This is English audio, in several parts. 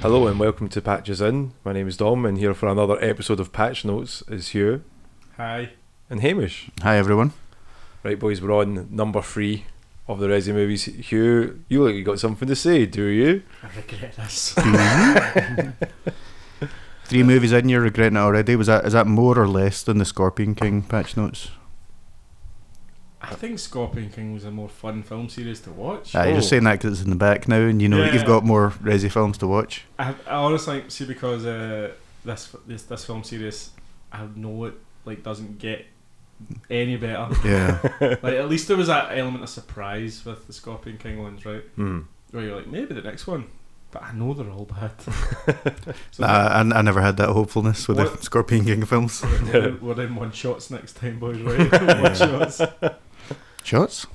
Hello and welcome to Patch Us In. My name is Dom, and here for another episode of Patch Notes is Hugh Hi. and Hamish. Hi everyone. Right, boys, we're on number three of the Resi movies. Hugh, you look like you got something to say, do you? I regret this. Three movies in, you're regretting it already. Was that is that more or less than the Scorpion King patch notes? I think Scorpion King was a more fun film series to watch. Ah, you're just Oh. saying that because it's in the back now, and you know that you've got more Resi films to watch. I, I honestly see, because uh, this this this film series, I know it like doesn't get any better. Yeah, like at least there was that element of surprise with the Scorpion King ones, right? Hmm. Where you're like, maybe the next one, but I know they're all bad. so nah, I, I never had that hopefulness with the Scorpion King films. we're, in, we're in one shots next time, boys. Right? one shots. Shots?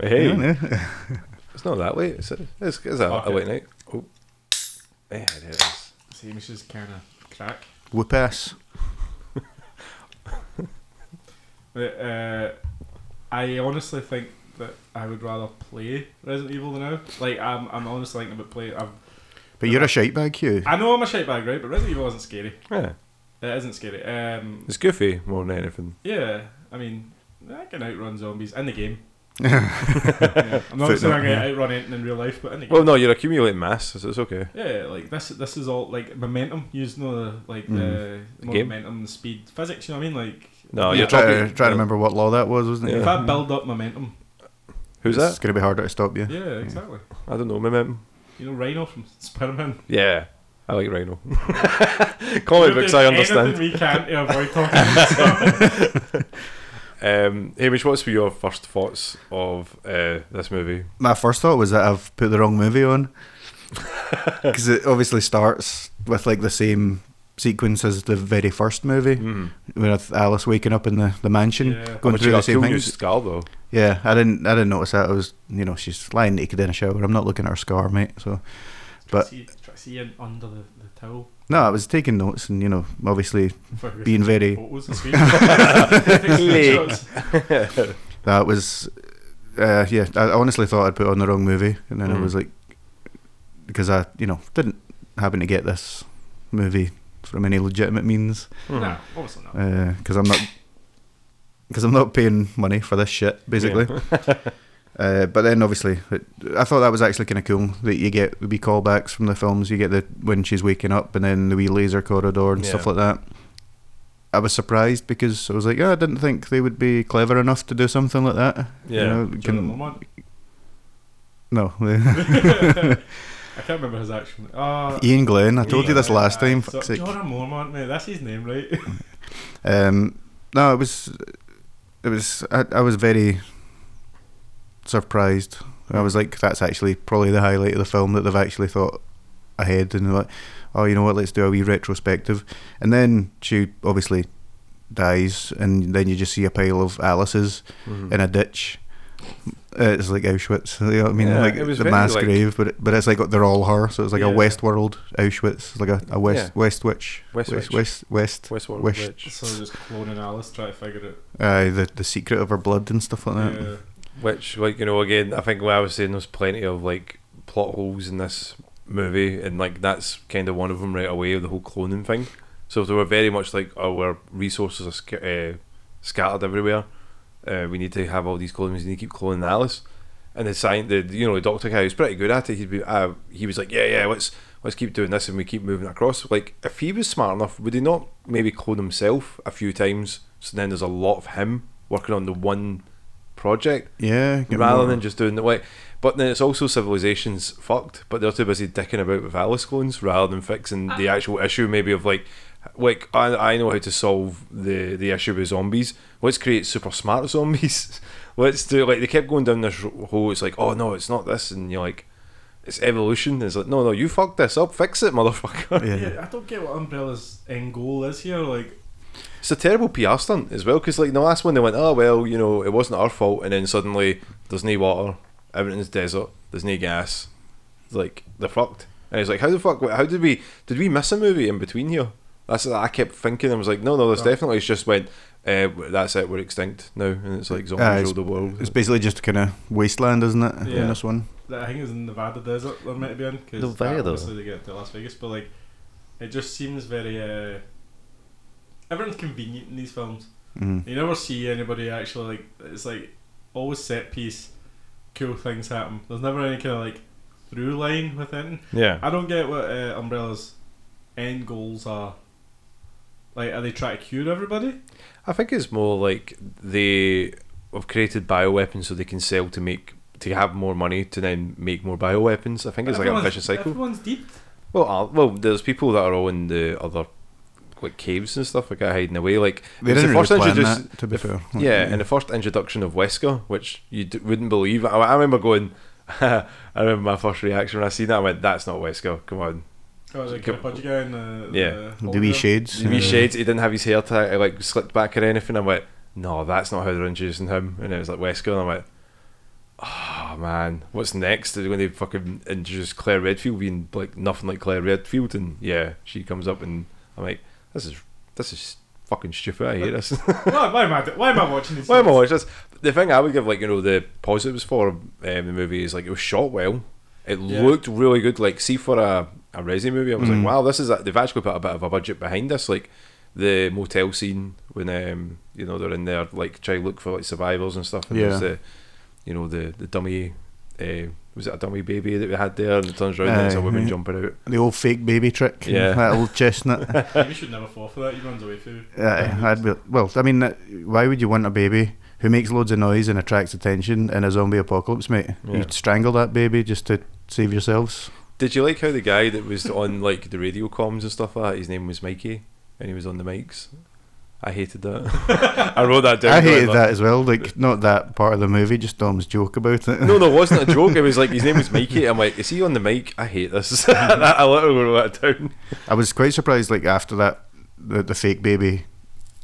Hey, Yeah, yeah. it's not that way. It's, it's, it's a, a Okay. late night. Oh, yeah, there it is. Hamish is kind of crack. Whoop ass. Uh, I honestly think that I would rather play Resident Evil than now. Like I'm, I'm honestly thinking about playing. I'm, But you're a shite bag, Hugh. I know I'm a shite bag, right? But Resident Evil isn't scary. Yeah, It isn't scary. Um, it's goofy more than anything. yeah, I mean, I can outrun zombies in the game. Yeah, I'm not saying I Footnote, can yeah. outrun anything in real life, but in the game. Well, no, you're accumulating mass, so it's okay. Yeah, like this. This is all like momentum. You know, the like the mm. The more game? momentum, the speed, physics. You know what I mean? Like No, Yeah, you're trying to, trying to remember what law that was, wasn't it? Yeah. if I build up momentum, Who's It's that? It's going to be harder to stop you. yeah, exactly. I don't know, Mimim. You know, Rhino from Spider-Man. Yeah, I like Rhino. Comic books, I understand. We can to avoid talking about. Um, Hamish, what's your first thoughts of uh, this movie? My first thought was that I've put the wrong movie on because it obviously starts with like the same sequence as the very first movie Mm. with Alice waking up in the, the mansion, Yeah. going But through you the got same cool new things. skull though. Yeah, I didn't I didn't notice that. I was you know she's lying naked in a shower. I'm not looking at her scar, mate. So But- see, try to see under the, the towel. No, I was taking notes and you know obviously For being very photos and screenshots. that was uh, yeah. I I honestly thought I'd put on the wrong movie, and then Mhm. it was like because I you know didn't happen to get this movie from any legitimate means. Hmm. nah, obviously not. because I'm not because I'm not paying money for this shit basically. Uh, but then obviously, it, I thought that was actually kind of cool that you get the wee callbacks from the films. You get the when she's waking up and then the wee laser corridor and stuff like that. I was surprised because I was like, oh, I didn't think they would be clever enough to do something like that. Yeah. You know, Jorah can- Mormont. no, I can't remember his actual name. Uh, Iain Glen. I told you this last aye, time. so- fuck's. Jorah Mormont, mate. That's his name, right? Um, no, it was, it was. I, I was very surprised. I was like, that's actually probably the highlight of the film that they've actually thought ahead and like, oh, you know what? Let's do a wee retrospective. And then she obviously dies, and then you just see a pile of Alice's Mhm. in a ditch. It's like Auschwitz, you know what I mean? Yeah, like it was the mass like- grave, but it, but it's like they're all her, so it's like a Yeah. Westworld Auschwitz, like a, a West Yeah. Westwich, West West Witch. West West Westworld Wish. Witch. so just cloning Alice, try to figure it. Uh, the the secret of her blood and stuff like that. Which, like, you know, again, I think what I was saying, there's plenty of, like, plot holes in this movie, and, like, that's kind of one of them right away, the whole cloning thing. So they were very much like, our resources are sc- uh, scattered everywhere. Uh, we need to have all these clones, we need to keep cloning Alice. And the science, the you know, the doctor guy was pretty good at it. He'd be, uh, he was like, yeah, yeah, let's let's keep doing this, and we keep moving across. Like, if he was smart enough, would he not maybe clone himself a few times? So then there's a lot of him working on the one project Yeah, get rather more- than just doing the way. But then it's also civilizations fucked, but they're too busy dicking about with Alice clones rather than fixing the uh, actual issue. Maybe of like, like I, I know how to solve the the issue with zombies. Let's create super smart zombies. Let's do like they kept going down this hole. It's like, oh no, it's not this, and you're like, it's evolution. It's like, no, no, you fucked this up. Fix it, motherfucker. yeah. Yeah, I don't get what Umbrella's end goal is here. Like, It's a terrible PR stunt as well because like the last one they went, oh well, you know, it wasn't our fault, and then suddenly there's no water, everything's desert, there's no gas, It's like they're fucked. And it's like, how the fuck? How did we? Did we miss a movie in between here? That's what I kept thinking. I was like, no, no, this No. definitely it's just went. Uh, that's it. We're extinct now, and it's like zombies Uh, rule the world. It's basically just kind of wasteland, isn't it? Yeah. In this one, I think it was in Nevada desert they're meant to be in because Nevada? obviously they get to Las Vegas, but like it just seems very. Uh, everyone's convenient in these films. Mm. You never see anybody actually like. It's like always set piece, cool things happen. There's never any kind of like through line within. Yeah. I don't get what uh, Umbrella's end goals are. Like, are they trying to cure everybody? I think it's more like they have created bioweapons so they can sell to make to have more money to then make more bioweapons. I think it's like a vicious cycle. Everyone's deep. Well, uh, well, there's people that are all in the other like caves and stuff like that hiding away. Like They it didn't the really first plan introduce- that, to be fair. Yeah, and the first introduction of Wesker, which you d- wouldn't believe. I, I remember going. I remember my first reaction when I seen that. I went, "That's not Wesker. Come on." Oh, the Come- kind guy in the, Yeah. the, the wee shades. The wee shades. He didn't have his hair tie, like slicked back or anything. I went, "No, that's not how they're introducing him." And it was like Wesker, and I went, "Oh man, what's next? Are they going to fucking introduce Claire Redfield being like nothing like Claire Redfield?" And yeah, she comes up, and I'm like, "This is this is fucking stupid. I hate this." why, why am I? Why am I watching this? Why am I watching this? The thing I would give, like you know, the positives for um, the movie is like it was shot well. It Yeah. looked really good. Like, see for a a Resi movie, I was Mm. like, wow, this is a, they've actually put a bit of a budget behind this. Like the motel scene when um you know they're in there like trying to look for like survivors and stuff. And there's Yeah. the you know the the dummy. Uh, was it a dummy baby that we had there? And it turns around and it's a Aye, woman aye. jumping out. The old fake baby trick. Yeah. That old chestnut. You should never fall for that. He runs away through. Yeah, I'd be, well, I mean, uh, why would you want a baby who makes loads of noise and attracts attention in a zombie apocalypse, mate? Yeah. You'd strangle that baby just to save yourselves. Did you like how the guy that was on like the radio comms and stuff like that, his name was Mikey, and he was on the mics? I hated that. I wrote that down. I hated like- that as well. Like, not that part of the movie, just Dom's joke about it. No, no, it wasn't a joke. It was like his name was Mikey. I'm like, is he on the mic? I hate this. I literally wrote that down. I was quite surprised, like, after that, the, the fake baby,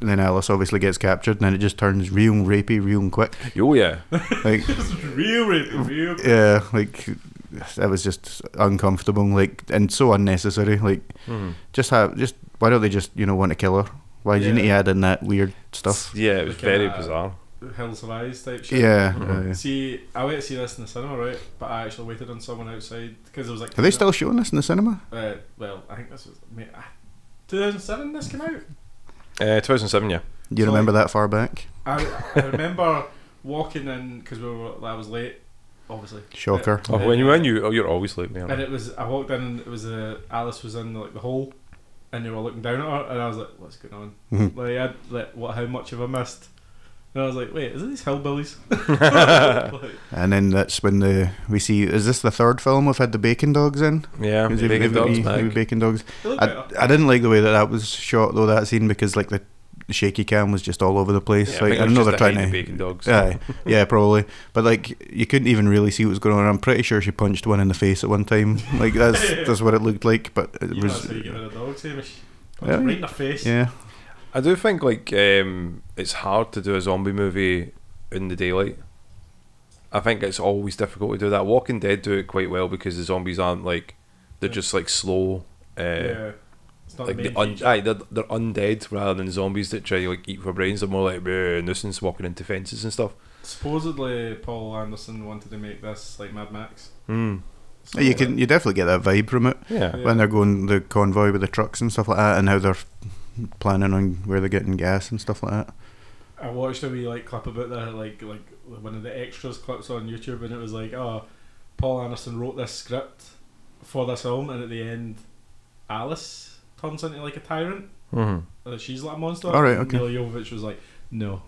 and then Alice obviously gets captured, and then it just turns real rapey real quick. Oh yeah, Like, It's real, real, real. yeah, like, that was just uncomfortable, like, and so unnecessary. Like, hmm. just have, just, why don't they just, you know, want to kill her? Why do you Yeah. need to add in that weird stuff? yeah, it was Looking very at- bizarre. Hills of Eyes type shit. Yeah. Mhm. uh, See, I went to see this in the cinema, right? But I actually waited on someone outside because it was like. Are they still showing this in the cinema? Uh, well, I think this was. Mate, uh, 2007 this came out. Uh, 2007, yeah. Do you So, remember like- that far back? I, I remember walking in because we were. I was late, obviously. Shocker. Oh, when you when you oh, you're always late, man. And it was. I walked in and it was a Alice was in like the hole, and they were looking down at her, and I was like, "What's going on?" Mhm. Like, I like, what? How much have I missed? And I was like, "Wait, is it these hillbillies?" Like, And then that's when the we see. Is this the third film we've had the bacon dogs in? yeah, Is bacon is dogs wee- wee back. bacon dogs. I. I didn't like the way that that was shot though that scene because like the shaky cam was just all over the place. Yeah, like think I it was know they're trying to. the bacon dogs. Aye, yeah, probably. But like you couldn't even really see what was going on. I'm pretty sure she punched one in the face at one time. Like that's that's what it looked like. But it You was that's you get rid of dogs, Hamish. Yeah. right in the face. yeah. I do think like um, it's hard to do a zombie movie in the daylight. I think it's always difficult to do that. Walking Dead do it quite well because the zombies aren't like they're Yeah. just like slow. Uh, Yeah. It's not like the the un- aye, they're, they're undead rather than zombies that try to like eat for brains. They're more like "Bleh," nuisance walking into fences and stuff. Supposedly, Paul Anderson wanted to make this like Mad Max. Mm. So, You can you definitely get that vibe from it Yeah. Yeah. when they're going the convoy with the trucks and stuff like that, and how they're planning on where they're getting gas and stuff like that. I watched a wee like clip about that, like like one of the extras clips on YouTube, and it was like, oh, Paul Anderson wrote this script for this film, and at the end, Alice turns into like a tyrant. Mm-hmm. Uh, she's like a monster. All right, and okay. Milla Jovovich was like, no,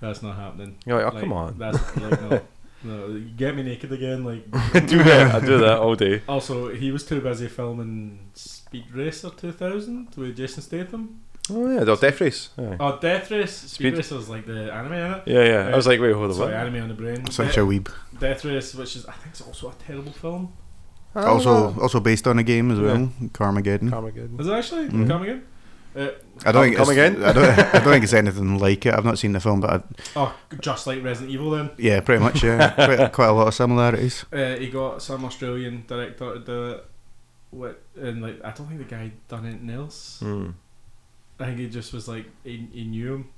that's not happening. You're like, oh Like, come on, That's like no, no, you get me naked again. Like do that. I do that all day. also, he was too busy filming Speed Racer 2000 with Jason Statham. Oh yeah, the Death Race. Aye. Oh, Death Race. Speed, Speed- Racer's like the anime in it. Yeah, yeah. I was like, wait, hold on. Sorry, what? anime on the brain. Such De- a weeb. Death Race, which is I think it's also a terrible film. Also also based on a game as Yeah. well, Carmageddon. Carmageddon. Is it actually come again? Uh, I don't Come- think come it's, again? I don't, I don't think it's anything like it. I've not seen the film, but I, oh, just like Resident Evil. Then yeah, pretty much. Yeah, quite, quite a lot of similarities. uh, he got some Australian director to do it. What and like I don't think the guy done anything else. Mm. I think he just was like he, he knew him.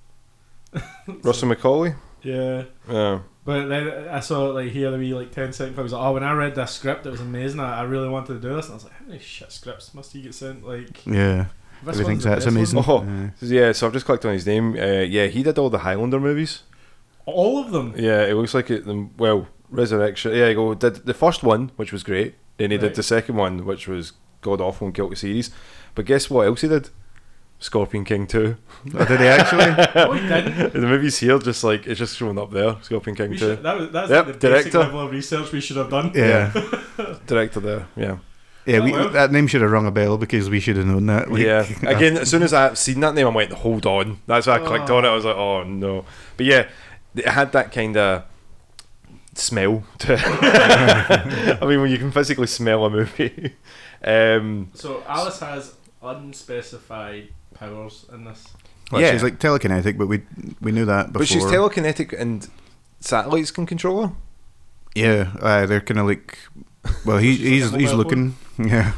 Russell Mulcahy. Yeah, Yeah. But then I saw like here the wee like 10 second clip. It was like, oh, when I read that script, it was amazing. I, I really wanted to do this. And I was like, how many shit scripts must he get sent? Like, Yeah, this everything that's amazing. Oh. Yeah. Yeah, so I've just clicked on his name. Uh, yeah, he did all the Highlander movies. All of them. Yeah, it looks like it. Well, Resurrection. Yeah, you go did the first one, which was great. Then he Right. did the second one, which was god awful and killed the series. But guess what else he did? Scorpion King two. Oh, did he actually? No, he didn't. the movie's here, just like it's just showing up there. Scorpion King We two. should, that was, that's Yep, like the basic director. level of research we should have done. Yeah, Director there. Yeah. yeah. We, Oh, well. that name should have rung a bell because we should have known that. Like, yeah. Again, as soon as I seen that name, I went, hold on. That's why I clicked on it. I was like, oh no. But yeah, it had that kind of smell to it. I mean, when you can physically smell a movie. Um, So Alice has unspecified powers in this. Well, Yeah. she's like telekinetic, but we we knew that before. but she's telekinetic and satellites can control her. Yeah, uh, they're kind of like. Well, he, She's he's he's mobile looking. Yeah,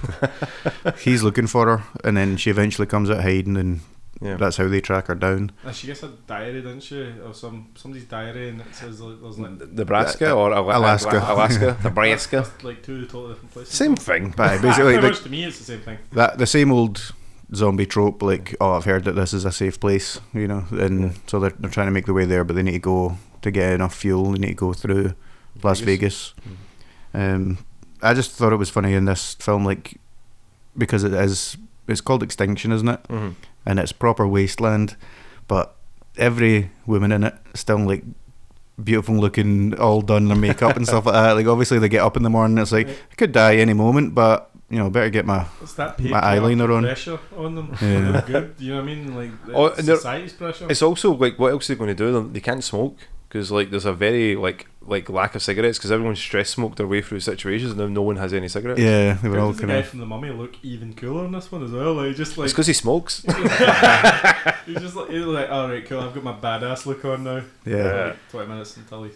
he's looking for her, and then she eventually comes out hiding, and Yeah. that's how they track her down. And she gets a diary, didn't she? Or some somebody's diary, and it says like, there's like, Nebraska Uh, or Ala- Alaska. Alaska. Nebraska. that's like two totally different places. Same thing. But basically, pretty like, to me, it's the same thing. that the same old zombie trope. Like, oh, I've heard that this is a safe place, you know, and Yeah. so they're they're trying to make their way there, but they need to go to get enough fuel. They need to go through Las Vegas. Um, I just thought it was funny in this film, like because it is it's called Extinction, isn't it? hmm and it's proper wasteland, but every woman in it still like beautiful looking, all done their makeup and stuff like that. Like obviously they get up in the morning, it's like. I could die any moment, but you know better get my It's that My eyeliner on. pressure on them. Yeah. They're good. You know what I mean? Like Oh, it's society's pressure. It's also like, what else are they going to do? They- They can't smoke because like there's a very like like lack of cigarettes because everyone's stress smoked their way through situations and now no one has any cigarettes. yeah. They were all the kind guy of from the Mummy look even cooler in this one as well? Like just like It's because he smokes. he's just like, he's like, all right, cool. I've got my badass look on now. yeah. Like, Twenty minutes until he,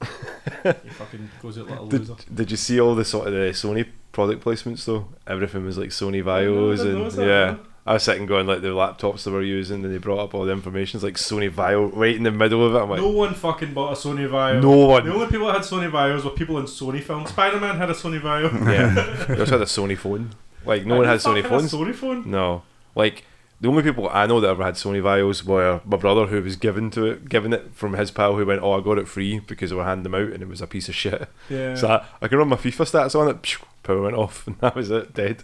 he fucking goes out like a Did, loser. did you see all the sort of the Sony product placements though? Everything was like Sony Vaios and that, yeah. I was sitting going like the laptops they were using and they brought up all the information. It's like Sony Vaio right in the middle of it. I'm like, no one fucking bought a Sony Vaio. no one. The only people that had Sony Vaios were people in Sony films. Spider Man had a Sony Vaio. Yeah, they also had a Sony phone. Like no Like, one had Sony phones. Sony phone. No, like the only people I know that ever had Sony Vaios were my brother, who was given to it, given it from his pal, who went, "Oh, I got it free because they were handing them out, and it was a piece of shit." Yeah. So I, I can run my FIFA stats on it. Phew, Power went off, and that was it, dead.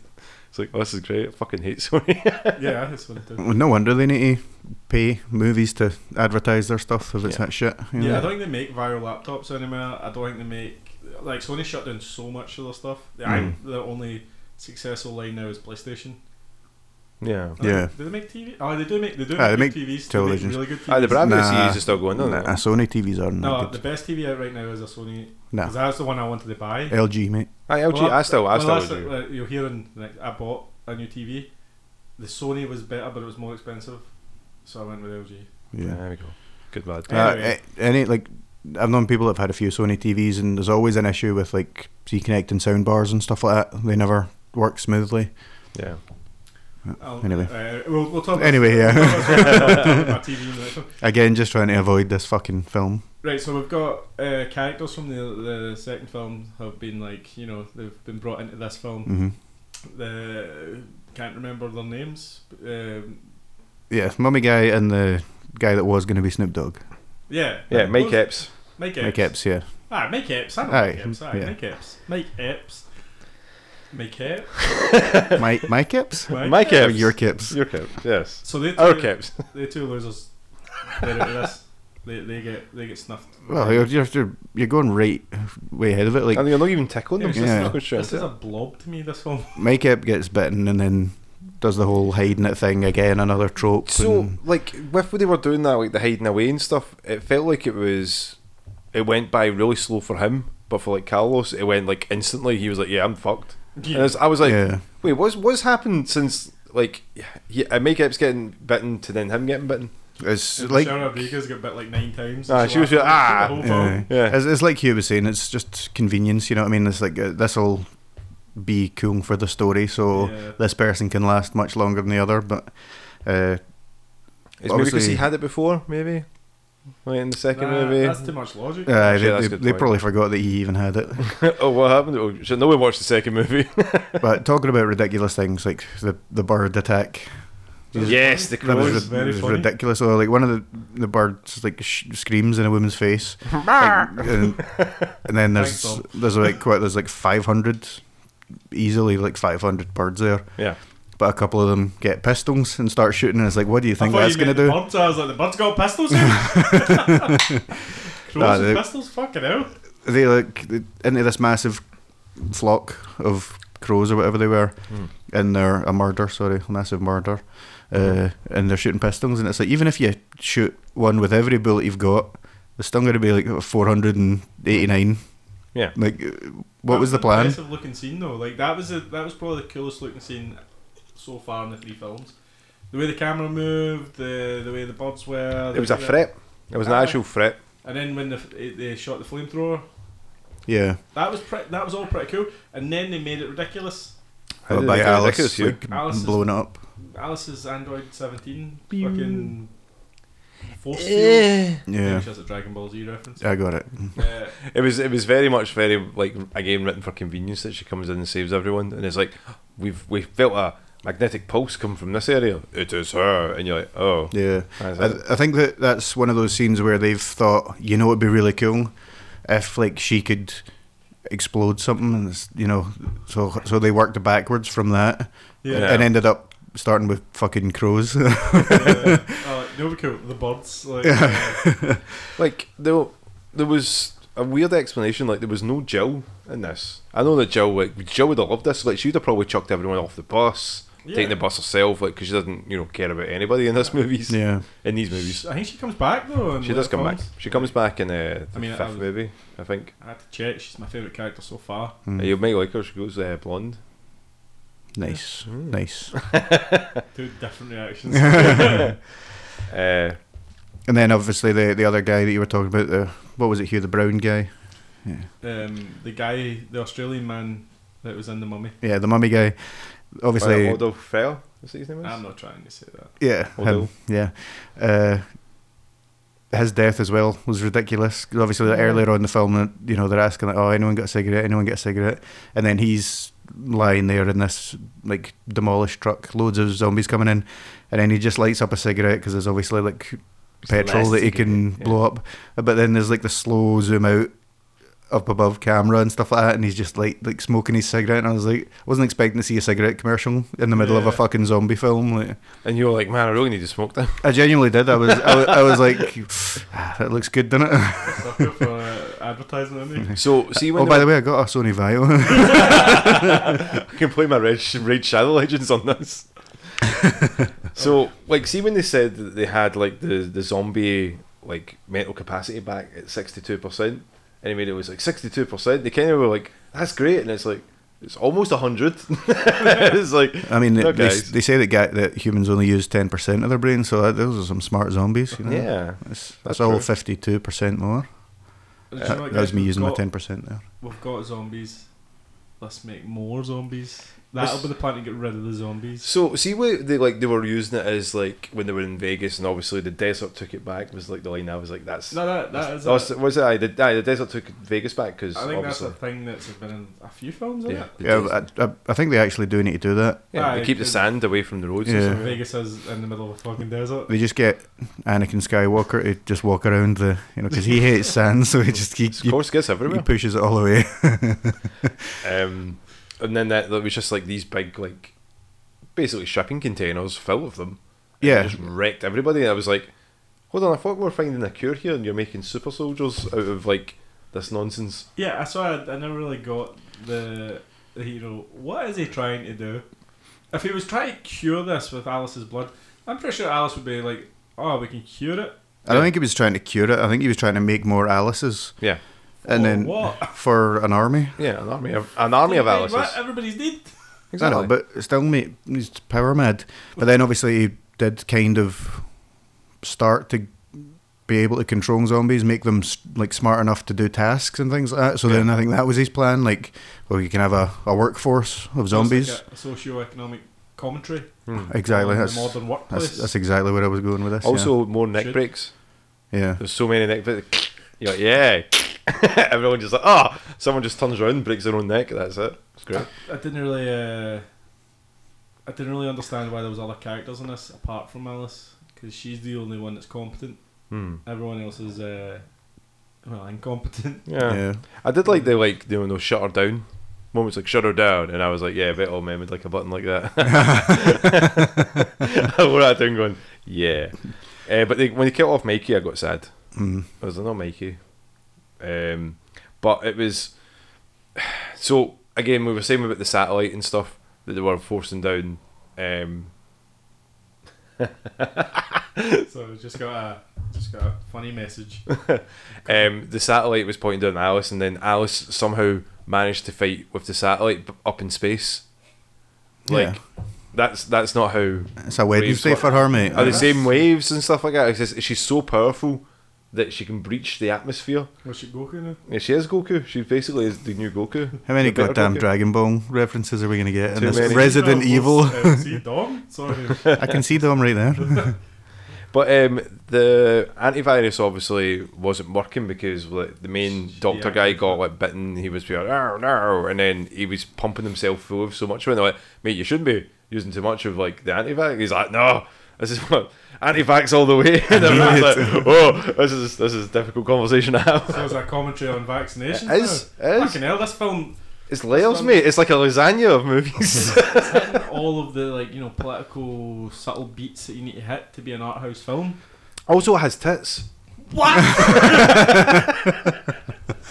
It's like, oh, this is great. I fucking hate Sony. yeah, that's what it did. Well, no wonder they need to pay movies to advertise their stuff if it's Yeah. that shit. you Yeah. I don't think they make viral laptops anymore. I don't think they make like Sony shut down so much of their stuff. The, Mm. the only successful line now is PlayStation. Yeah. I Yeah. think- Do they make TV? Oh, they do make. They do Ah, make, they good TVs. televisions. They make really good TVs. Ah, the Bravia Nah. series is still going, doesn't Nah, it? Sony TVs are no, not the best TV out right now is a Sony. Nah, Because that's the one I wanted to buy. LG mate. Aye, LG, Well, I still, I well, still do. like, you're hearing like I bought a new TV. The Sony was better, but it was more expensive, so I went with LG. Yeah. There we go. Good lad. Uh, Anyway. a- any like I've known people that have had a few Sony TVs, and there's always an issue with like see connecting sound bars and stuff like that. They never work smoothly. Yeah. I'll- Anyway. uh, we'll, we'll talk. About, Anyway, yeah. we'll talk about my TV in the next one. Again, just trying to avoid this fucking film. Right, so we've got uh, characters from the the second film have been like you know they've been brought into this film. hmm The can't remember their names. Um, Yeah, mummy guy and the guy that was going to be Snoop Dogg. yeah, Yeah, Mike Those- Epps. Mike Epps. Mike Epps, yeah. Ah, Mike Epps. I know Aye, Mike Epps. Aye, yeah. Mike Epps. Mike Epps. Mike Epps. Mike, Mike Epps? Mike Mike Or Epps. your caps. Your Kips, yes. So they Our two, Kips. they two losers. They're out of. They, they get they get snuffed. Well, you're, you're, you're, you're going right way ahead of it. Like, and you're not even tickling them. It's It's Yeah. just This is a blob to me. This film. Mike Epps gets bitten and then does the whole hiding it thing again, another trope. So, and- like, with what they were doing that, like the hiding away and stuff, it felt like it was, it went by really slow for him, but for like Carlos, it went like instantly. He was like, "Yeah, I'm fucked." And it's- I was like, yeah. "Wait, what's what's happened since like he, Mike Epps getting bitten to then him getting bitten?" It's And like Michelle Rodriguez got bit like nine times. Ah, she was just, ah. Yeah. Yeah. It's, it's like Hugh was saying, it's just convenience, you know what I mean? It's like, uh, this will be cool for the story, so Yeah. this person can last much longer than the other, but uh, It's maybe because he had it before, maybe. Like in the second Nah, movie. That's too much logic. Uh, Actually, they they, they probably forgot that he even had it. oh, what happened? Oh, so no one watched the second movie. but talking about ridiculous things like the the bird attack, yes, the funny. that was, ri- very was ridiculous. Or like one of the the birds like sh- screams in a woman's face, like, and, and then there's there's like quite there's like 500, easily like 500 birds there. Yeah. But a couple of them get pistols and start shooting, and it's like, what do you think thought that's you gonna do? Birds. I was like, the birds got pistols now. Crows Nah, with they- pistols, fucking hell. They like they- into this massive flock of crows or whatever they were, Hmm. and they're a murder. Sorry, a massive murder. Uh, and they're shooting pistols, and it's like even if you shoot one with every bullet you've got, it's still going to be like four hundred and eighty nine. Yeah. Like, what That was the plan? Impressive looking scene though. Like that was a, that was probably the coolest looking scene so far in the three films. The way the camera moved, the the way the birds were. It was a threat. It was an Aye. actual threat. And then when the, they shot the flamethrower, Yeah, that was pre- that was all pretty cool. And then they made it ridiculous. How did by they Alice ridiculous, you? like Alice is- blowing up. Alice's Android 17 fucking force field. Eh. Yeah, That's a Dragon Ball Z reference. I got it. Uh, It was it was very much very like again written for convenience that she comes in and saves everyone and it's like we've we felt a magnetic pulse come from this area. It is her and you're like, oh Yeah. I, I think that that's one of those scenes where they've thought, you know, it'd be really cool if like she could explode something, and it's, you know, so so they worked backwards from that yeah. and ended up starting with fucking crows. yeah. Oh, no, be cool. The birds. Like, uh, like there there was a weird explanation like there was no Jill in this. I know that Jill like Jill would have loved this. Like she'd have probably chucked everyone off the bus, yeah. taken the bus herself, like because she doesn't you know care about anybody in this movies. yeah, In these movies, I think she comes back though. in she does come back. She comes back in uh, the I mean, I fifth was- movie, I think. I had to check. She's my favourite character so far. Mm. You might like her. She goes uh, blonde. nice, Mm. nice. Two different reactions. Uh, And then obviously the the other guy that you were talking about, the what was it, Hugh the Brown guy? Yeah. um, the guy, the Australian man that was in the mummy. Yeah, the mummy guy. Obviously, uh, Oded Fehr. Is that his name? Is? I'm not trying to say that. Yeah, Although- him, yeah. Uh, his death as well was ridiculous. 'Cause obviously, Yeah. earlier on in the film, you know they're asking like, "Oh, anyone got a cigarette? Anyone get a cigarette?" And then he's lying there in this like demolished truck, loads of zombies coming in, and then he just lights up a cigarette because there's obviously like petrol that he can yeah. blow up. But then there's like the slow zoom out up above camera and stuff like that, and he's just like like smoking his cigarette. And I was like, I wasn't expecting to see a cigarette commercial in the middle of a fucking zombie film. Like, And you were like, man, I really need to smoke that. I genuinely did. I was, I was, I was like, ah, that looks good, doesn't it? For uh, advertising, isn't? So see when oh, by were- the way, I got a Sony Vaio. I can play my Raid, Raid Shadow Legends on this. so, like, see when they said that they had like the the zombie like mental capacity back at sixty two percent, and he made it was like sixty two percent. They kind of were like, "That's great," and it's like it's almost hundred. it's like, I mean, they, No, they, guys. they say that guy, that humans only use ten percent of their brain, so that, those are some smart zombies. You know? yeah, that's, that's that's all fifty two percent more. Do you That, know that was me We've using my ten percent there. We've got zombies. Let's make more zombies. That'll be the plan to get rid of the zombies. So see what they like they were using it as like when they were in Vegas and obviously the desert took it back was like the line I was like that's No, that, that is. A- was, was it? Aye, the, aye, the desert took Vegas back because I think that's obviously a thing that's been in a few films, isn't yeah, it? the Yeah, desert- I, I, I think they actually do need to do that. yeah, Aye, they keep the sand away from the roads. Yeah. And Vegas is in the middle of a fucking desert. They just get Anakin Skywalker to just walk around the, you know, because he hates sand, so he just he, Of course, gets everywhere he pushes it all away. Um, and then that, that was just like these big like basically shipping containers full of them. And Yeah. just wrecked everybody. And I was like, hold on, I thought we were finding a cure here, and you're making super soldiers out of like this nonsense. Yeah, I saw. I, I never really got the, the hero. What is he trying to do? If he was trying to cure this with Alice's blood, I'm pretty sure Alice would be like, "Oh, we can cure it." I don't think he was trying to cure it. I think he was trying to make more Alice's, Yeah, and then what? for an army. yeah, an army of an army of Like, Alice's. what? Everybody's dead. I know, but still, mate, he's power mad. But then obviously he did kind of start to be able to control zombies, make them s- like smart enough to do tasks and things like that. So then I think that was his plan. Like, well, you can have a, a workforce of zombies. It's like a socio-economic commentary. Hmm. Exactly. on That's, the modern workplace. that's that's exactly where I was going with this. Also, more neck Should. breaks. Yeah. There's so many neck. But you're like, yeah. Everyone just like, oh, someone just turns around, breaks their own neck. That's it. It's great. I didn't really, uh, I didn't really understand why there was other characters in this apart from Alice, because she's the only one that's competent. Hmm. Everyone else is, uh, well, incompetent. Yeah. Yeah. I did like the like you know shut her down moments like shut her down, and I was like, yeah, I bet all men would like a button like that. I wore that down going, yeah. Uh, but they, when they killed off Mikey, I got sad. Mm. I was like, not Mikey. Um, but it was so again we were saying about the satellite and stuff that they were forcing down. Um, so just got a, just got a funny message. um, the satellite was pointing down at Alice, and then Alice somehow managed to fight with the satellite up in space. Like Yeah. that's that's not how It's a Wednesday Waves- for her, mate. are the same waves and stuff like that. It's just, she's so powerful that she can breach the atmosphere. Was she Goku now? Yeah, she is Goku. She basically is the new Goku. How many goddamn Goku. Dragon Ball references are we going to get in this many. Resident No, Evil? uh, see Dom? Sorry. I can see them right there. But um, the antivirus obviously wasn't working because like, the main doctor Yeah. guy got like bitten. He was like, no, no, and then he was pumping himself full of so much. And they're like, mate, you shouldn't be using too much of like the antivirus. He's like, no, this is what antivax all the way. and everyone's like, oh, this is this is a difficult conversation to have. So is that commentary on vaccinations? It is, now? it is. Fucking hell, this film It's layers, mate. It's like a lasagna of movies. is all of the like you know political subtle beats that you need to hit to be an art house film. also, it has tits. What?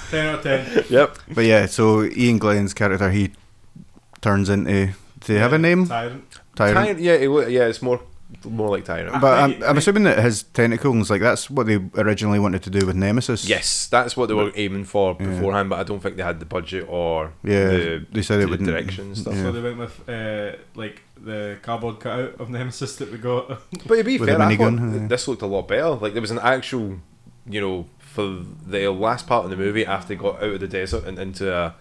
Ten out of ten. Yep. But yeah, so Iain Glen's character, he turns into. Do they have a name? Tyrant. Tyrant. Tyrant, yeah, it, wa- yeah, it's more more like Tyrant. But I I'm, I'm assuming that his tentacles, like that's what they originally wanted to do with Nemesis. Yes, that's what they were aiming for beforehand, but I don't think they had the budget or Yeah, the, they said it the wouldn't. direction and stuff. Yeah. So they went with uh, like the cardboard cutout of Nemesis that we got. But to be With fair, a I thought minigun, th- yeah. this looked a lot better. Like there was an actual, you know, for the last part of the movie after they got out of the desert and into a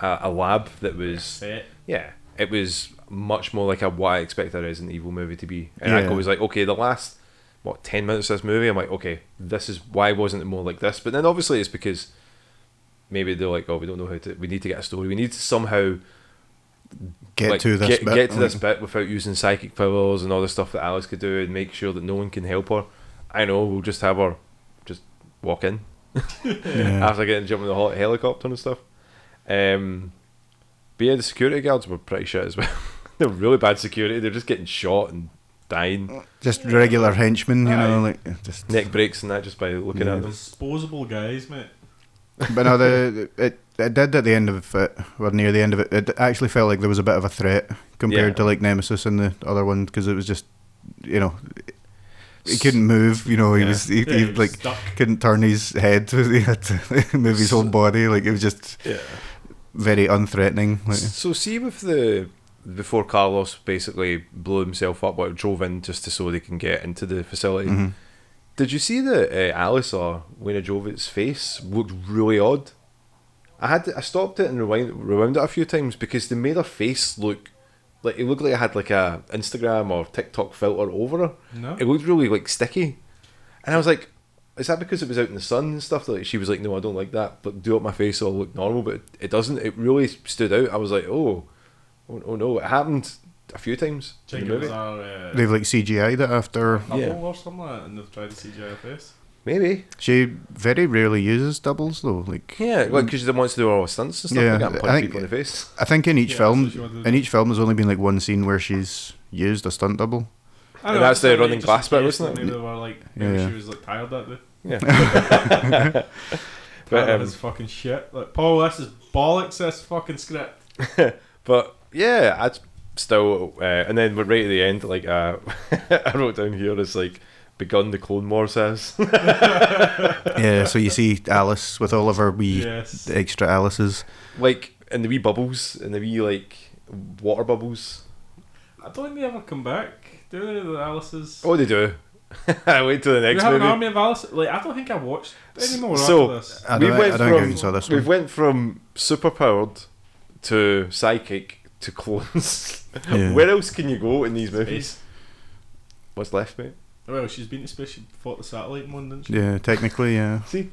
a, a lab that was Set. yeah, it was much more like a what I expect a Resident Evil movie to be. And Yeah. I was like, okay, the last what ten minutes of this movie, I'm like, okay, this is why wasn't it more like this? But then obviously it's because maybe they're like, oh, we don't know how to. We need to get a story. We need to somehow Get like, to this get, bit. get to this bit without using psychic powers and all the stuff that Alice could do and make sure that no one can help her. I know we'll just have her just walk in Yeah. after getting jumped in the hot helicopter and stuff. Um, but yeah, the security guards were pretty shit as well. They're really bad security. They're just getting shot and dying, Just regular henchmen, you know, like just. neck breaks and that just by looking Yeah. at them. Disposable guys, mate. But no, the it it did at the end of it, or near the end of it. It actually felt like there was a bit of a threat compared Yeah. to like Nemesis and the other one because it was just, you know, he couldn't move. You know, he Yeah. was he, Yeah, he he was like stuck. couldn't turn his head. He had to move his whole body. Like it was just Yeah. very unthreatening. Like, So see with the before Carlos basically blew himself up, but drove in just to so they can get into the facility. mhm. Did you see that uh, Alice or Wayne Jovic's face looked really odd? I had to, I stopped it and rewind rewound it a few times because they made her face look like it looked like it had like a Instagram or TikTok filter over her. No. It looked really like sticky, and I was like, "Is that because it was out in the sun and stuff?" Like she was like, "No, I don't like that, but do up my face so it'll look normal." But it, it doesn't. It really stood out. I was like, "Oh, oh, oh no!" It happened a few times. Check in the movie. our uh, They've like CGI'd it after. double Yeah. or something like that, and they've tried to CGI her face. Maybe. She very rarely uses doubles though. Like Yeah, well, because she wants to do all the stunts and stuff Yeah, like and I punch think- people in the face. I think in each Yeah, film, so she wanted to in do- each film, there's only been like one scene where she's used a stunt double. I And that's the running glass in bit, wasn't it? Maybe they were like, maybe Yeah. she was like tired that day. Yeah. Tired But, of um, his fucking shit. Like, Paul, this is bollocks. This fucking script. But yeah, I'd still, uh, and then we're right at the end. Like uh, I wrote down here, it's like begun the Clone Wars has. yeah, so you see Alice with all of her wee Yes. extra Alices. like in the wee bubbles, in the wee like water bubbles. I don't think they ever come back. Do they? The Alice's. Oh, they do. I wait till the Do we next have movie. an army of Alice? Like, I don't think I watched anymore So- after this. I we don't, went I don't from think I saw this we went from superpowered to psychic to clones. Yeah. Where else can you go in these movies? What's left, mate? Oh, well, she's been to space. She fought the satellite one, didn't she? Yeah, technically, yeah. See?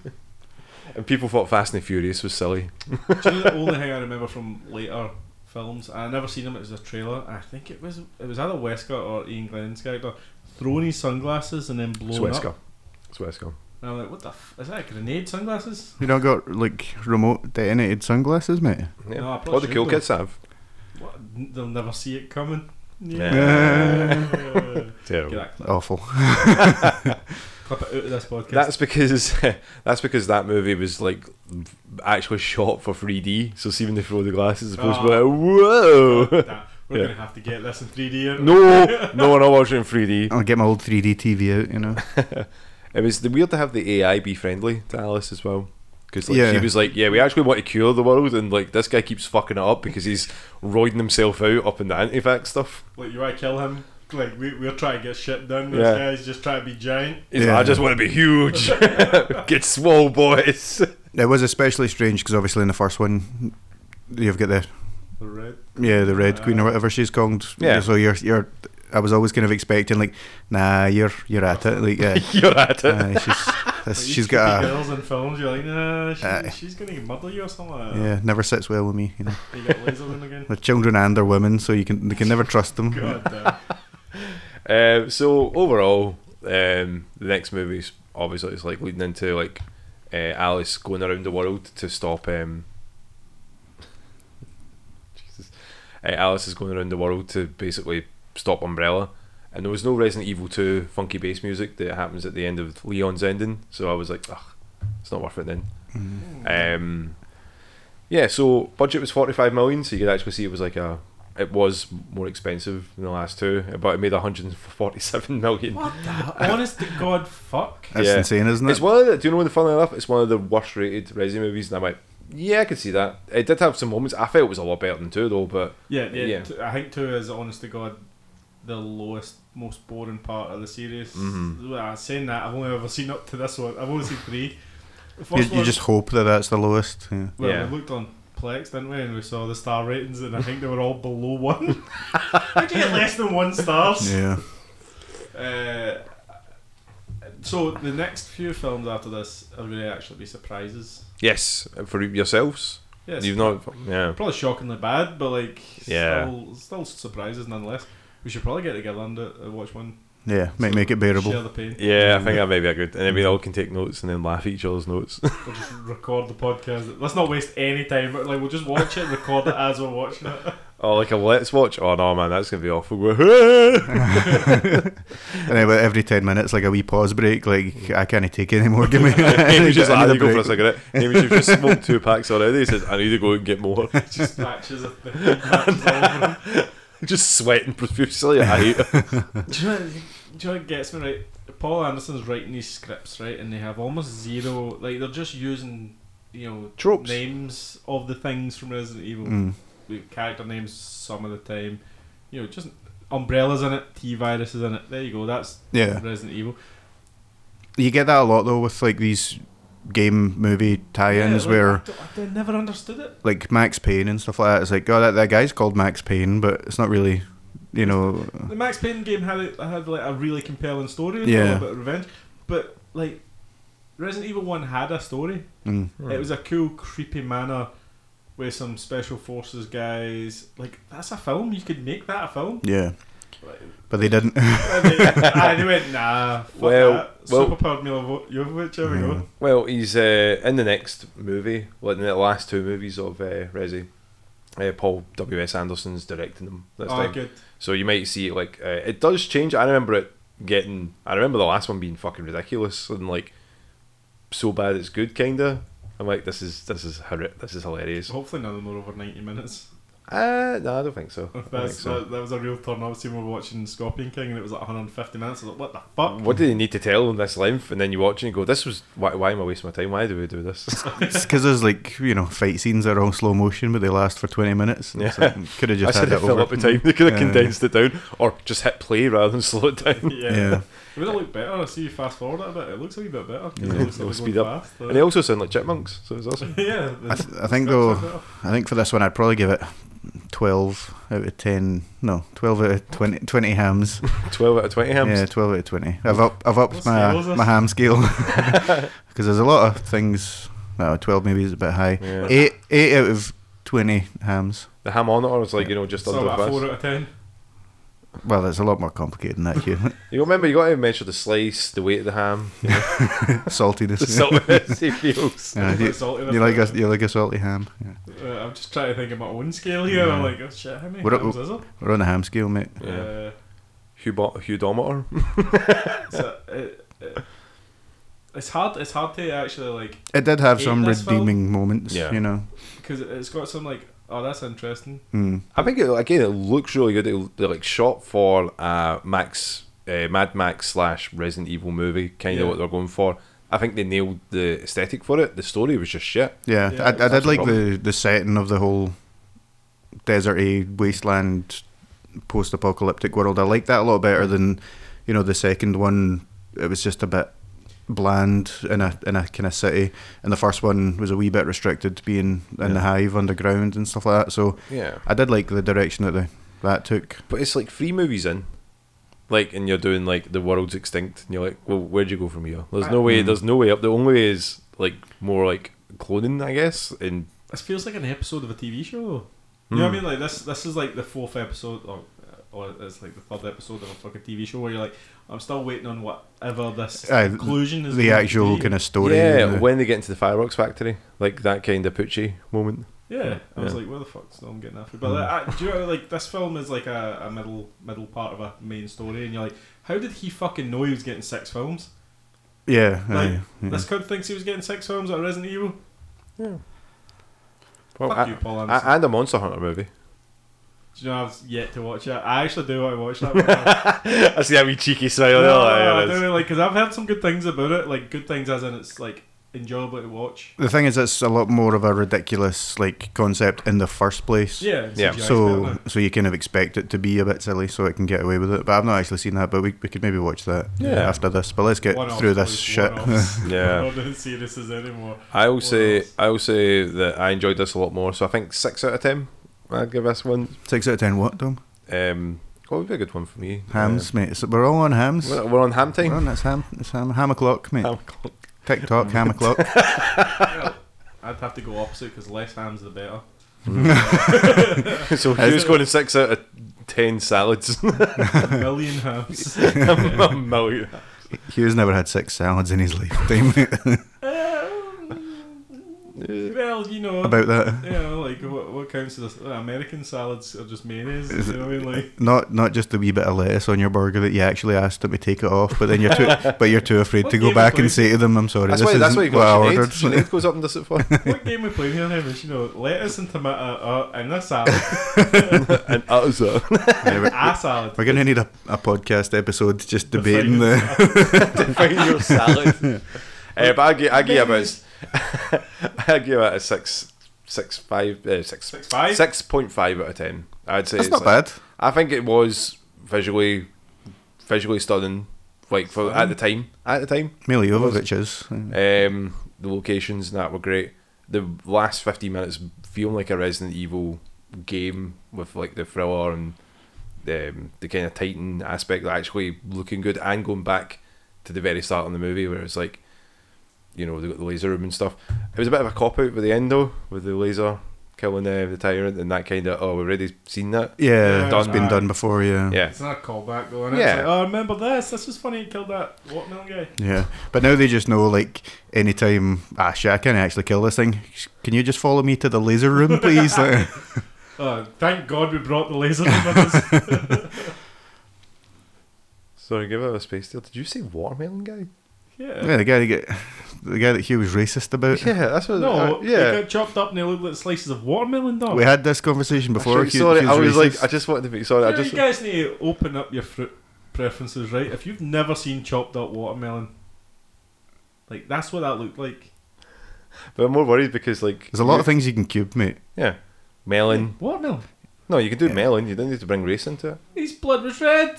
And people thought Fast and the Furious was silly. Do you know the only thing I remember from later films? I never seen him. It was a trailer. I think it was it was either Wesker or Iain Glen's character throwing his sunglasses and then blowing It's Wesker. up. It's Wesker. And I'm like, what the? F- is that a grenade sunglasses? You don't got like remote detonated sunglasses, mate. Yeah. No, I probably All the cool kids have. What? They'll never see it coming. Yeah. Yeah. Terrible. Get that clip. Awful. clip it out of this podcast. That's because that's because that movie was like actually shot for 3D. So see when they throw the glasses, it's supposed to be like, whoa. Damn, We're Yeah. gonna have to get this in 3D. aren't we? no, no, we're not watching in 3D. I'll get my old 3D TV out, you know. It was the weird to have the AI be friendly to Alice as well. Because like, Yeah. she was like, yeah, we actually want to cure the world, and like this guy keeps fucking it up because he's roiding himself out up in the anti-vax stuff. Like you want to kill him? Like we we're trying to get shit done. This Yeah. guy's just trying to be giant. He's Yeah. like, I just want to be huge. Get swole, boys. It was especially strange because obviously in the first one, you've got the The red. yeah the Red Queen or Uh, whatever she's called. Yeah. So you're you're. I was always kind of expecting like, nah, you're you're at it. Like, yeah, You're at it. uh, she's Like, this, these she's got creepy a girls in films. You're like, nah, she, Aye. she's gonna murder you or something. Like yeah never sits well with me. You know, that. You got laser again. they're children and they're women, so you can they can never trust them. God damn. Um, so overall, um, the next movie's obviously it's like leading into like uh, Alice going around the world to stop. Um, Jesus, uh, Alice is going around the world to basically stop Umbrella, and there was no Resident Evil Two funky bass music that happens at the end of Leon's ending. So I was like, ugh, it's not worth it then. Mm. Um, yeah, so budget was forty five million, so you could actually see it was like a. It was more expensive than the last two, but it made one hundred and forty seven million. What the honest to God fuck? That's Yeah. insane, isn't it? It's one of the. Do you know when? Funny enough, it's one of the worst rated Resi movies, and I went, yeah, I could see that. It did have some moments. I felt it was a lot better than two though, but Yeah, yeah. Yeah. T- I think two is honest to God the lowest, most boring part of the series. Mhm. Well, saying that, I've only ever seen up to this one. I've only seen three. You, you one- just hope that that's the lowest. Yeah. Well, Yeah. we looked on Plex, didn't we? And we saw the star ratings, and I think they were all below one. How'd you get less than one stars? yeah. Uh, so the next few films after this are going to actually be surprises. yes, for yourselves, Yes, you've not. Yeah, probably shockingly bad, but like Yeah. still, still surprises nonetheless. We should probably get together and uh, watch one. Yeah, make make it bearable. Share the pain. yeah. I think that may be a good, and then we all can take notes and then laugh at each other's notes. We'll just record the podcast. Let's not waste any time. Like we'll just watch it and record it as we're watching it. oh, like a let's watch. Oh no, man, that's gonna be awful. And then about every ten minutes, like a wee pause break. Like I can't take it anymore. Give me. I Amy's just I like, I need need to go for a break. cigarette. Amy's just smoked two packs already. He says, I need to go and get more. just patches of the patches all over him. just sweating profusely. I hate it. Do you know? what- Do you know what gets me right? Paul Anderson's writing these scripts right, and they have almost zero. Like they're just using, you know, Tropes. names of the things from Resident Evil. Mm. with character names some of the time. You know, just umbrellas in it, T virus is in it. There you go. That's Yeah, Resident Evil. you get that a lot though with like these game movie tie-ins Yeah, like, where I, don't- I never understood it. like Max Payne and stuff like that. It's like, oh, that, that guy's called Max Payne, but it's not really, you know. The Max Payne game had a, had like a really compelling story, Yeah. yeah, about revenge, but like Resident Evil One had a story. Mm. It was a cool, creepy manor with some special forces guys. Like that's a film. You could make that a film. Yeah, Like, but they didn't. and they, ah, they went nah. Fuck Well- that. well- Superpowered Milla Jovovich. There we Yeah. go. Well, he's uh, in the next movie, like in the last two movies of uh, Resi. Uh, Paul W S Anderson's directing them this Oh, time, good. so you might see it like uh, it does change. I remember it getting. I remember the last one being fucking ridiculous and like so bad it's good, kinda. I'm like, this is this is horri- this is hilarious. Hopefully none of them are over ninety minutes. Uh, no, I don't think so. I don't think so. that, that was a real turn. Obviously, we were watching Scorpion King and it was like 150 minutes. I was like, what the fuck? What do they need to tell in this length? And then you watch it and go, "This was why? Why am I wasting my time? Why do we do this?" It's because there's like you know fight scenes that are all slow motion, but they last for twenty minutes. Yeah. could have just said had to that fill over. up the time. They could have Yeah. condensed it down, or just hit play rather than slow it down. yeah. Yeah. It would have looked better. I see you fast forward it a bit. It looks a wee bit better. 'cause Yeah. It looks like speed speed up. Fast, And they also sound like chipmunks, so it's awesome. yeah. I, th- I think though, I think for this one I'd probably give it 12 out of 10. No, 12 out of 20, 20 hams. Twelve out of twenty hams. Yeah, 12 out of 20. I've up I've upped What my scale my ham scale because there's a lot of things. No, 12 maybe is a bit high. Yeah. Eight eight out of 20 hams. The ham on it was like you know just So under a the four bus. out of ten. Well, it's a lot more complicated than that. Hugh. You remember you got to measure the slice, the weight of the ham, you know, Saltiness. the saltiness he feels. Yeah, Bit you, you like a you like a salty ham. Yeah. Uh, I'm just trying to think of my own scale here. I'm like, oh shit, how many What hams up- is it? We're on the ham scale, mate. Yeah. Uh, Hubo- Hudometer. so it, it, it's hard. It's hard to actually like It did have some this film. redeeming moments, Yeah. you know. because it's got some like, oh, that's interesting. Mm. I think it, again it looks really good. It, they're like shot for uh, Max, uh, Mad Max slash Resident Evil movie, kind of Yeah. what they're going for. I think they nailed the aesthetic for it. The story was just shit. Yeah, Yeah, I, I did like the, the setting of the whole deserty wasteland post-apocalyptic world. I like that a lot better than you know the second one. It was just a bit bland in a in a kind of city, and the first one was a wee bit restricted, to being in the hive underground and stuff like that. So Yeah, I did like the direction that the, that took. but it's like three movies in, like, and you're doing like the world's extinct, and you're like, well, where'd you go from here? There's no way. Mm. There's no way up. The only way is like more like cloning, I guess. And This feels like an episode of a TV show. You know what I Hmm. mean? Like this. This is like the fourth episode, or or it's like the third episode of a fucking TV show where you're like, I'm still waiting on whatever this Aye, conclusion is. the actual kind of story. yeah, and the- when they get into the fireworks factory, like that kind of Poochie moment. Yeah, I was like, where the fuck's no I'm getting after? But like, I, do you know, like this film is like a, a middle middle part of a main story, and you're like, how did he fucking know he was getting six films? yeah, Like, aye, yeah. This kid thinks he was getting six films at Resident Evil. Yeah. Well, Fuck a- you, Paul Anderson. and a Monster Hunter movie. Do you know I've yet to watch it? I actually do want to watch that. One. I see a wee cheeky smile. no, there, no, like, I yeah, it's- do like because I've heard some good things about it. Like good things as in it's like enjoyable to watch. The thing is, it's a lot more of a ridiculous like concept in the first place. Yeah, Yeah. So, so you kind of expect it to be a bit silly, so it can get away with it. But I've not actually seen that. But we, we could maybe watch that Yeah. after this. But let's get One-offs, through this boys, shit. Yeah. We're not doing seriouses anymore. I will What say, else? I will say that I enjoyed this a lot more. So I think six out of ten. I'd give this one. Six out of ten. What, Dom? Um, what would be a good one for me? Hams, mate. So we're all on hams. Uh, we're, we're on ham We're on. It's ham. It's ham. Ham o'clock, mate. Ham o'clock. TikTok. ham o'clock. Well, I'd have to go opposite because less hams the better. so Is Hugh's going to six out of ten salads. A million hams. a million. Hugh's never had six salads in his lifetime. Mate. well, you know, About that. you know, like what, what counts as uh, American salads are just mayonnaise. Is You know what I mean? Like, Not not just the wee bit of lettuce on your burger that you actually asked them to take it off, but then you're too but you're too afraid to go back and say to them, "I'm sorry, That's this why. isn't That's why you what I ordered." Sinead. Sinead goes up and does it for. what game we playing here, then? You know, lettuce and tomato uh, and a salad, and utters it. Anyway, a salad. we're gonna need a, a podcast episode just debating Define the. Define your salad. Uh, but I give, I give about I give it a six, six five, uh, six, Six five? six point five out of ten. I'd say That's it's not like- bad. I think it was visually, visually stunning. Like for at the time, at the time, Milla Jovovich is. um, the locations and that were great. The last fifteen minutes feel like a Resident Evil game with like the thriller and um, the kind of Titan aspect, that actually looking good and going back to the very start of the movie where it's like, you know, they got the laser room and stuff. It was a bit of a cop out with the end though, with the laser killing uh, the tyrant and that kind of. Oh, we've already seen that. Yeah, Yeah, it's been done before. Yeah. Yeah, It's not a callback though, and Yeah. it's like, oh, remember this? This was funny. He killed that watermelon guy. Yeah, but now they just know like anytime. Ah, shit, I can't actually kill this thing. Can you just follow me to the laser room, please? Oh, thank God we brought the laser room with us. Sorry, give it a space there. Did you say watermelon guy? Yeah. yeah, the guy that get the guy that Hugh was racist about. Yeah, that's what. No, uh, they yeah. got chopped up and they looked like slices of watermelon, dog. We had this conversation before. Sorry, Hugh- sorry, Hugh's I was like. I just wanted to be sorry. I You, know, just you guys need to open up your fruit preferences, right? If you've never seen chopped up watermelon, like that's what that looked like. But I'm more worried because like There's a lot of things you can cube, mate. Yeah, melon. Watermelon. No, you can do Yeah. melon. You don't need to bring race into it. His blood was red.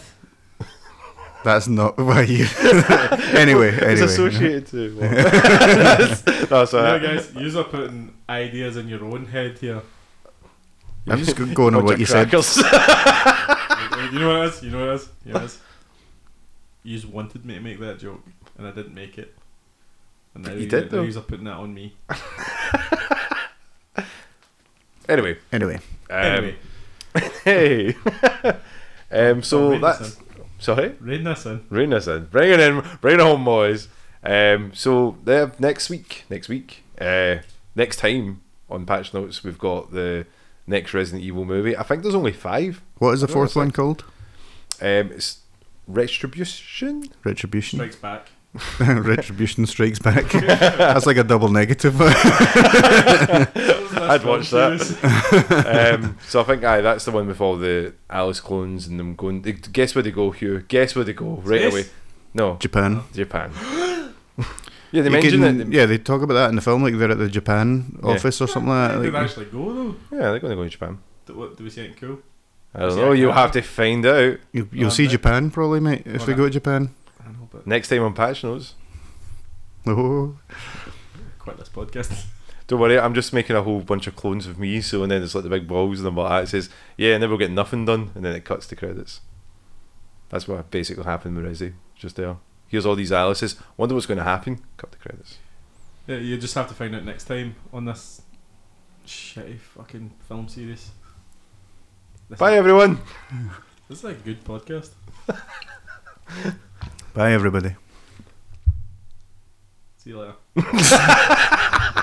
That's not why you. anyway, anyway, It's anyway. associated to. no, Yeah, sorry. guys, you're putting ideas in your own head here. I'm just going on what you said. crackers. Wait, wait, you know what it is? You know what it is? You know what it is? You just wanted me to make that joke, and I didn't make it. And now You did, now though. You're putting that on me. anyway, Anyway, um, anyway, hey. um, so rein this that's sorry. rein this in. Bring this in. Bring it in. Bring it home, boys. Um, so there, next week, next week, uh, next time on Patch Notes, we've got the next Resident Evil movie. I think there's only five. what is the fourth one called? Um, it's Retribution. Retribution. Strikes back. Retribution Strikes Back. That's like a double negative. I'd watch that. um, so I think aye, that's the one with all the Alice clones and them going. they- Guess where they go, Hugh? Guess where they go right Space? away? No, Japan. Japan. yeah, they You mentioned can- it. Yeah, they talk about that in the film, like they're at the Japan Yeah. office or something like Did that. they Like, actually go though? Yeah, they're going to go to Japan. Do, what, do we see anything cool? I don't know. You'll have to find out you, you'll Oh, see Japan probably, mate, if they go to Japan. But next time on Patch Notes. Oh, quit this podcast. Don't worry, I'm just making a whole bunch of clones of me. So and then it's like the big balls and then like that. It says, "Yeah, and then we'll get nothing done," and then it cuts to credits. That's what basically happened with Resi. Just there. Here's all these Alice's. Wonder what's going to happen. Cut the credits. Yeah, you just have to find out next time on this shitty fucking film series. This Bye, is, everyone. this is like a good podcast. Bye, everybody. See you later.